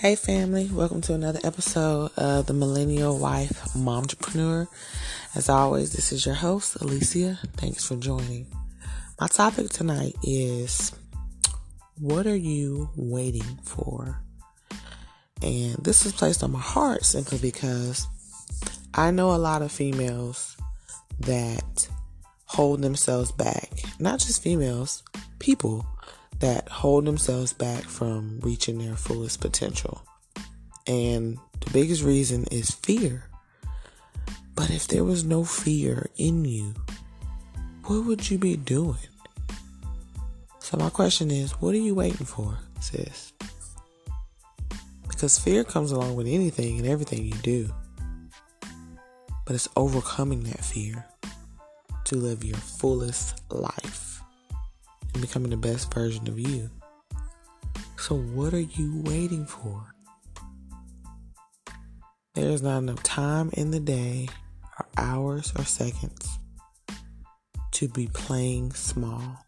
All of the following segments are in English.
Hey family, welcome to another episode of the Millennial Wife Momtrepreneur. As always, this is your host, Alycia. Thanks for joining. My topic tonight is what are you waiting for? And this is placed on my heart simply because I know a lot of females that hold themselves back. Not just females, people that hold themselves back from reaching their fullest potential. And the biggest reason is fear. But if there was no fear in you, what would you be doing? So, my question is what are you waiting for, sis? Because fear comes along with anything and everything you do. But it's overcoming that fear to live your fullest life and becoming the best version of you. So, what are you waiting for? There is not enough time in the day, or hours, or seconds to be playing small.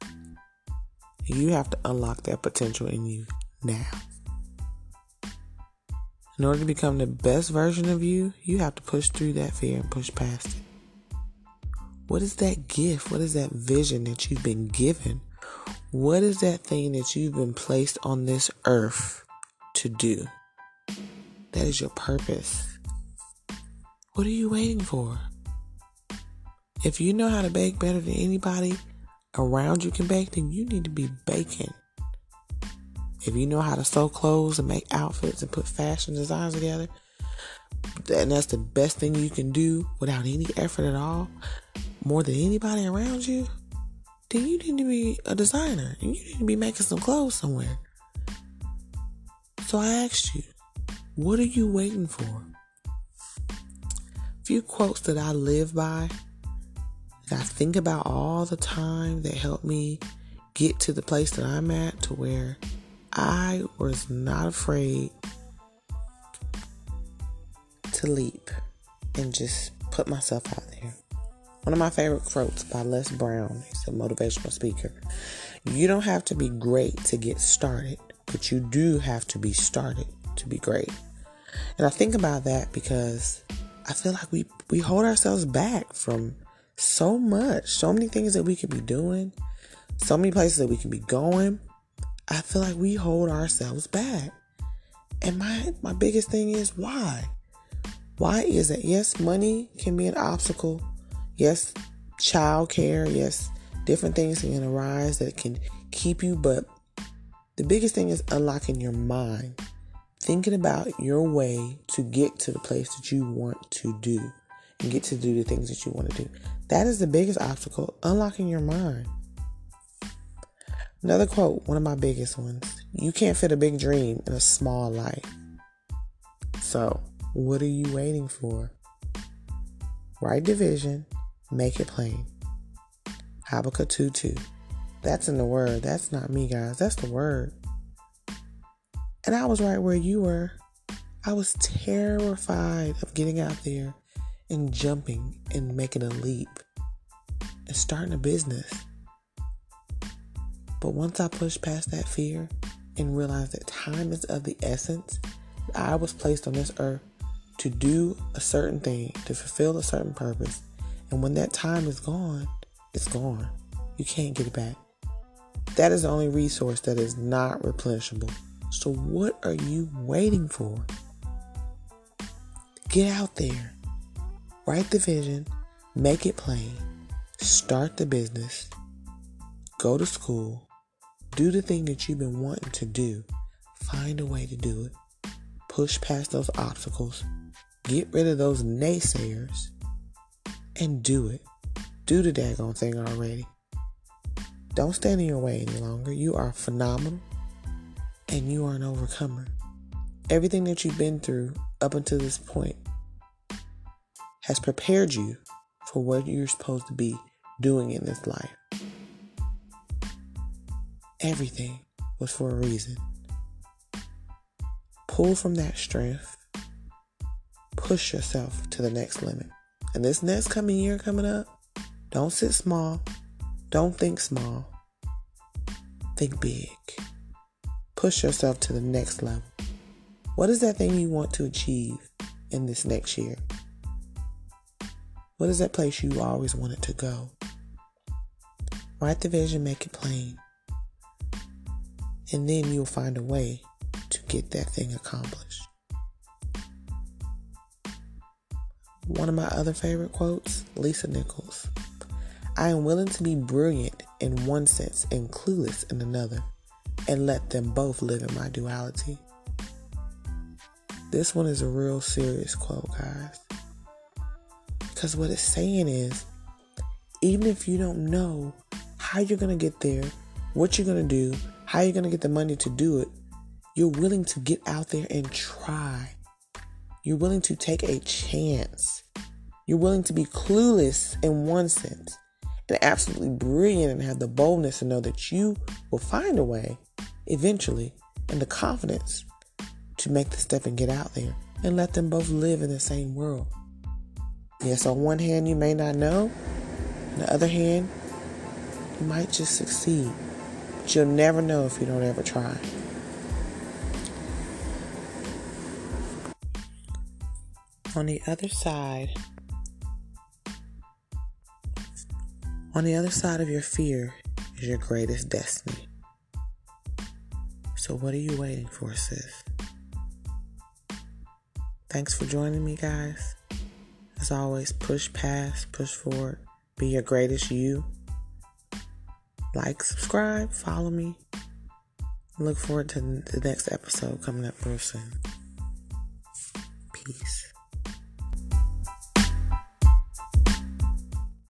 You have to unlock that potential in you now. In order to become the best version of you, you have to push through that fear and push past it. What is that gift? What is that vision that you've been given what is that thing that you've been placed on this earth to do? That is your purpose. What are you waiting for? If you know how to bake better than anybody around you can bake, then you need to be baking. If you know how to sew clothes and make outfits and put fashion designs together, and that's the best thing you can do without any effort at all, more than anybody around you, then you need to be a designer and you need to be making some clothes somewhere. So I asked you, what are you waiting for? A few quotes that I live by, that I think about all the time that help me get to the place that I'm at to where I was not afraid to leap and just put myself out there. One of my favorite quotes by Les Brown, a motivational speaker. You don't have to be great to get started, but you do have to be started to be great. And I think about that because I feel like we, we hold ourselves back from so much, so many things that we could be doing, so many places that we can be going. I feel like we hold ourselves back. And my my biggest thing is why? Why is it? Yes, money can be an obstacle Yes, childcare, yes, different things can arise that can keep you, but the biggest thing is unlocking your mind, thinking about your way to get to the place that you want to do and get to do the things that you want to do. That is the biggest obstacle, unlocking your mind. Another quote, one of my biggest ones you can't fit a big dream in a small life. So, what are you waiting for? Write division, Make it plain. Habakkuk 2 2. That's in the word. That's not me, guys. That's the word. And I was right where you were. I was terrified of getting out there and jumping and making a leap and starting a business. But once I pushed past that fear and realized that time is of the essence, I was placed on this earth to do a certain thing, to fulfill a certain purpose, and when that time is gone, it's gone. You can't get it back. That is the only resource that is not replenishable. So, what are you waiting for? Get out there, write the vision, make it plain, start the business, go to school, do the thing that you've been wanting to do, find a way to do it, push past those obstacles, get rid of those naysayers, and do it. Do the daggone thing already. Don't stand in your way any longer. You are phenomenal and you are an overcomer. Everything that you've been through up until this point has prepared you for what you're supposed to be doing in this life. Everything was for a reason. Pull from that strength, push yourself to the next limit. And this next coming year coming up, don't sit small. Don't think small. Think big. Push yourself to the next level. What is that thing you want to achieve in this next year? What is that place you always wanted to go? Write the vision, make it plain. And then you'll find a way to get that thing accomplished. One of my other favorite quotes, Lisa Nichols. I am willing to be brilliant in one sense and clueless in another, and let them both live in my duality. This one is a real serious quote, guys. Because what it's saying is, even if you don't know how you're going to get there, what you're going to do, how you're going to get the money to do it, you're willing to get out there and try. You're willing to take a chance. You're willing to be clueless in one sense and absolutely brilliant and have the boldness to know that you will find a way eventually and the confidence to make the step and get out there and let them both live in the same world. Yes, on one hand, you may not know, on the other hand, you might just succeed. But you'll never know if you don't ever try. On the other side, on the other side of your fear is your greatest destiny. So, what are you waiting for, sis? Thanks for joining me, guys. As always, push past, push forward, be your greatest you. Like, subscribe, follow me. Look forward to the next episode coming up real soon. Peace.